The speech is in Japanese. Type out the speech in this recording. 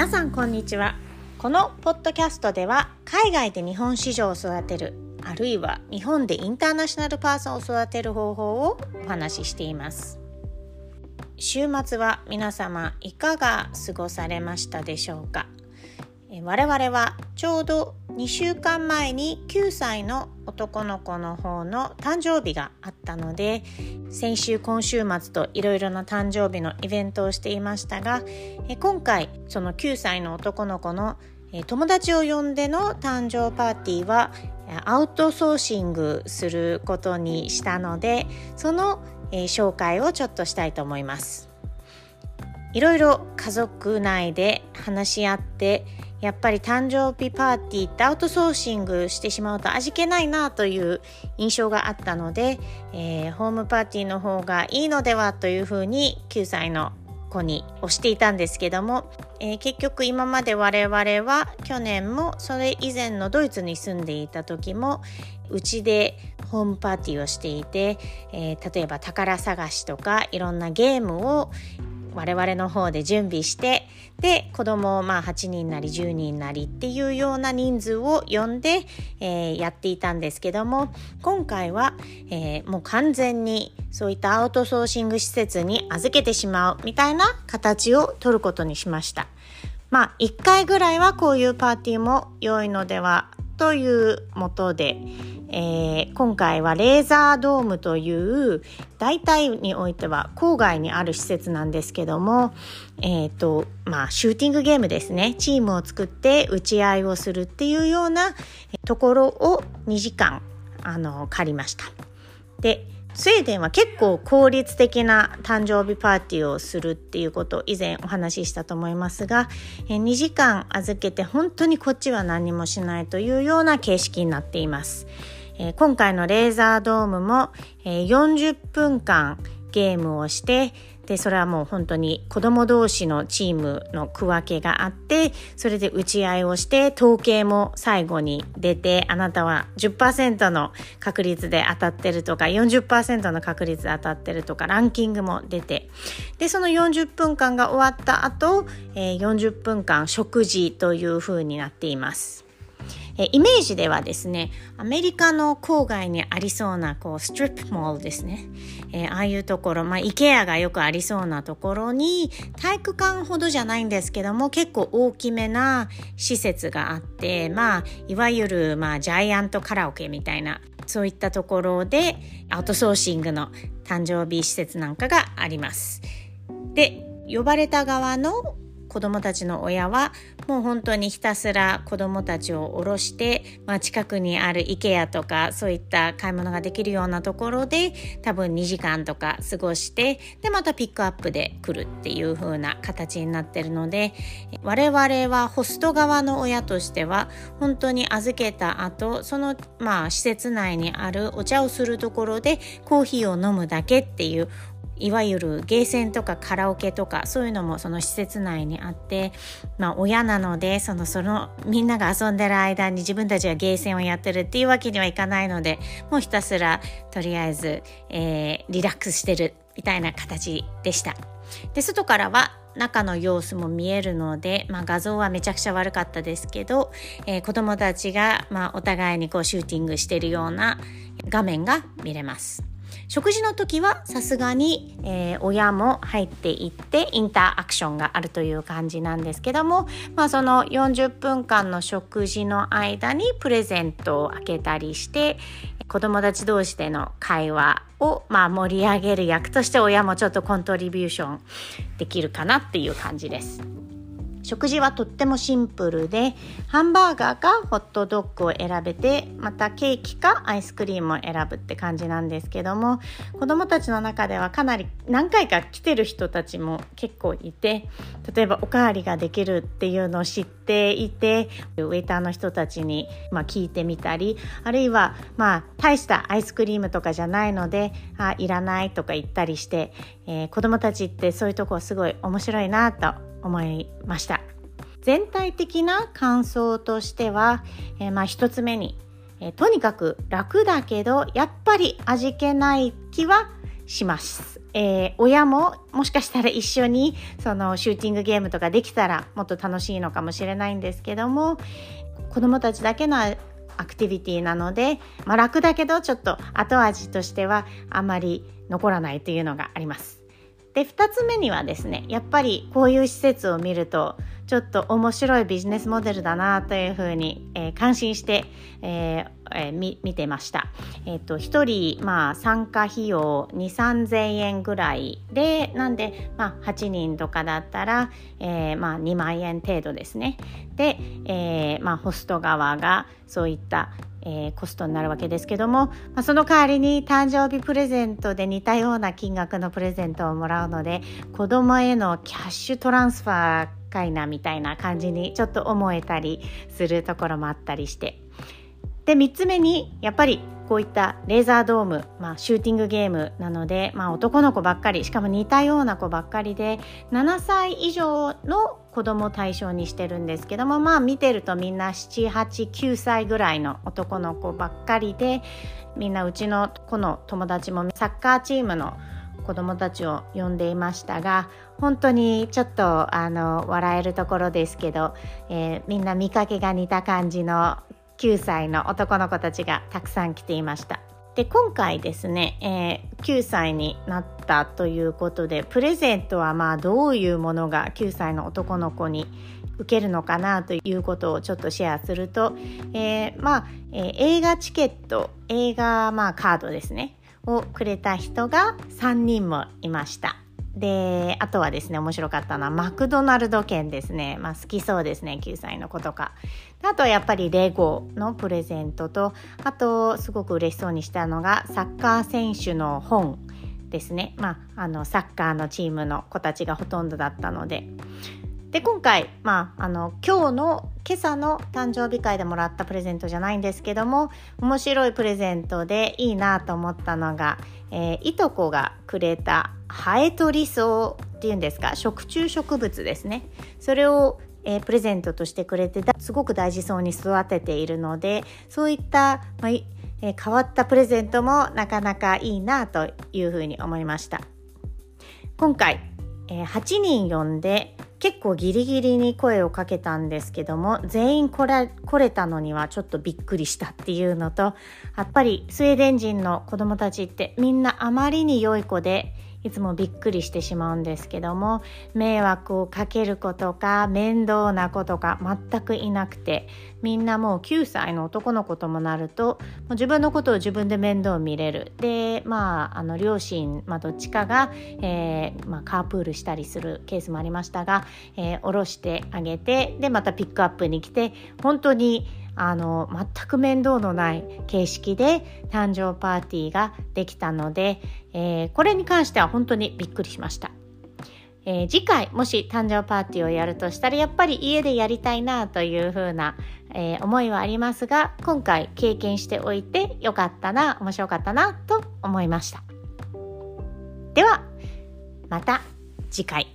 皆さんこんにちは。このポッドキャストでは海外で日本市場を育てるあるいは日本でインターナショナルパーソンを育てる方法をお話ししています。週末は皆様いかが過ごされましたでしょうか？我々はちょうど2週間前に9歳の男の子の方の誕生日があったので先週今週末といろいろな誕生日のイベントをしていましたが今回その9歳の男の子の友達を呼んでの誕生パーティーはアウトソーシングすることにしたのでその紹介をちょっとしたいと思います。いろいろ家族内で話し合ってやっぱり誕生日パーティーってアウトソーシングしてしまうと味気ないなという印象があったので、えー、ホームパーティーの方がいいのではというふうに9歳の子に押していたんですけども、えー、結局今まで我々は去年もそれ以前のドイツに住んでいた時もうちでホームパーティーをしていて、えー、例えば宝探しとかいろんなゲームを我々の方で準備してで子供をまあ8人なり10人なりっていうような人数を呼んで、えー、やっていたんですけども今回は、えー、もう完全にそういったアウトソーシング施設に預けてしまうみたいな形を取ることにしました。まあ1回ぐらいはこういうパーティーも良いのではというもとで、えー、今回はレーザードームという大体においては郊外にある施設なんですけども、えーとまあ、シューティングゲームですねチームを作って打ち合いをするっていうようなところを2時間あの借りました。でスウェーデンは結構効率的な誕生日パーティーをするっていうことを以前お話ししたと思いますが2時間預けて本当にこっちは何もしないというような形式になっています。今回のレーザードームも、40分間ゲームをしてでそれはもう本当に子供同士のチームの区分けがあってそれで打ち合いをして統計も最後に出てあなたは10%の確率で当たってるとか40%の確率で当たってるとかランキングも出てでその40分間が終わった後、えー、40分間食事という風になっています。えイメージではですねアメリカの郊外にありそうなこうストリップモールですね、えー、ああいうところ、まあ、イケアがよくありそうなところに体育館ほどじゃないんですけども結構大きめな施設があってまあいわゆる、まあ、ジャイアントカラオケみたいなそういったところでアウトソーシングの誕生日施設なんかがあります。で呼ばれた側の子どもたちの親はもう本当にひたすら子どもたちを降ろして、まあ、近くにある IKEA とかそういった買い物ができるようなところで多分2時間とか過ごしてでまたピックアップで来るっていう風な形になってるので我々はホスト側の親としては本当に預けた後そのまあ施設内にあるお茶をするところでコーヒーを飲むだけっていういわゆるゲーセンとかカラオケとかそういうのもその施設内にあって、まあ、親なのでそのそのみんなが遊んでる間に自分たちはゲーセンをやってるっていうわけにはいかないのでもうひたすらとりあえず、えー、リラックスしてるみたいな形でした。で外からは中の様子も見えるので、まあ、画像はめちゃくちゃ悪かったですけど、えー、子どもたちが、まあ、お互いにこうシューティングしてるような画面が見れます。食事の時はさすがに、えー、親も入っていってインターアクションがあるという感じなんですけども、まあ、その40分間の食事の間にプレゼントを開けたりして子どもたち同士での会話を、まあ、盛り上げる役として親もちょっとコントリビューションできるかなっていう感じです。食事はとってもシンプルでハンバーガーかホットドッグを選べてまたケーキかアイスクリームを選ぶって感じなんですけども子どもたちの中ではかなり何回か来てる人たちも結構いて例えばおかわりができるっていうのを知っていてウェイターの人たちに、まあ、聞いてみたりあるいはまあ大したアイスクリームとかじゃないのであいらないとか言ったりして、えー、子どもたちってそういうとこすごい面白いなと思いました全体的な感想としては、えー、まあ一つ目に、えー、とにかく楽だけどやっぱり味気ない気はしますえー、親ももしかしたら一緒にそのシューティングゲームとかできたらもっと楽しいのかもしれないんですけども子どもたちだけのアクティビティなので、まあ、楽だけどちょっと後味としてはあまり残らないというのがあります。で2つ目にはですねやっぱりこういう施設を見るとちょっと面白いビジネスモデルだなというふうに、えー、感心して、えーえー、見てました。え、ー、と1人、まあ、参加費用2 3 0 0 0円ぐらいでなんで、まあ、8人とかだったら、えーまあ、2万円程度ですね。で、えーまあ、ホスト側がそういったえー、コストになるわけですけども、まあ、その代わりに誕生日プレゼントで似たような金額のプレゼントをもらうので子供へのキャッシュトランスファーかいなみたいな感じにちょっと思えたりするところもあったりして。で3つ目にやっぱりこういったレーザードーム、まあ、シューティングゲームなので、まあ、男の子ばっかりしかも似たような子ばっかりで7歳以上の子供を対象にしてるんですけどもまあ見てるとみんな789歳ぐらいの男の子ばっかりでみんなうちの子の友達もサッカーチームの子供たちを呼んでいましたが本当にちょっとあの笑えるところですけど、えー、みんな見かけが似た感じの9歳の男の子たちがたくさん来ていました。で今回ですね、えー、9歳になったということでプレゼントはまあどういうものが9歳の男の子に受けるのかなということをちょっとシェアすると、えー、まあ、えー、映画チケット映画まあカードですねをくれた人が3人もいました。であとはですね面白かったのはマクドナルド券ですね、まあ、好きそうですね9歳の子とか。あとはやっぱりレゴのプレゼントとあとすごく嬉しそうにしたのがサッカー選手の本ですね、まあ、あのサッカーのチームの子たちがほとんどだったので。で今回、まあ、あの今日の今朝の誕生日会でもらったプレゼントじゃないんですけども面白いプレゼントでいいなと思ったのが、えー、いとこがくれたハエトリソウっていうんですか？食虫植物ですね。それを、えー、プレゼントとしてくれてすごく大事そうに育てているのでそういった、まあえー、変わったプレゼントもなかなかいいなというふうに思いました。今回、えー、8人呼んで結構ギリギリに声をかけたんですけども全員来れ来れたのにはちょっとびっくりしたっていうのとやっぱりスウェーデン人の子供たちってみんなあまりに良い子でいつもびっくりしてしまうんですけども迷惑をかける子とか面倒な子とか全くいなくてみんなもう9歳の男の子ともなるともう自分のことを自分で面倒見れる。でまああの両親、まあ、どっちかが、えーまあ、カープールしたりするケースもありましたが、えー、下ろしてあげてでまたピックアップに来て本当にあの全く面倒のない形式で誕生パーティーができたので、えー、これに関しては本当にびっくりしました。えー、次回もし誕生パーティーをやるとしたらやっぱり家でやりたいなというふうな、えー、思いはありますが今回経験しておいてよかったな面白かったなと思いましたではまた次回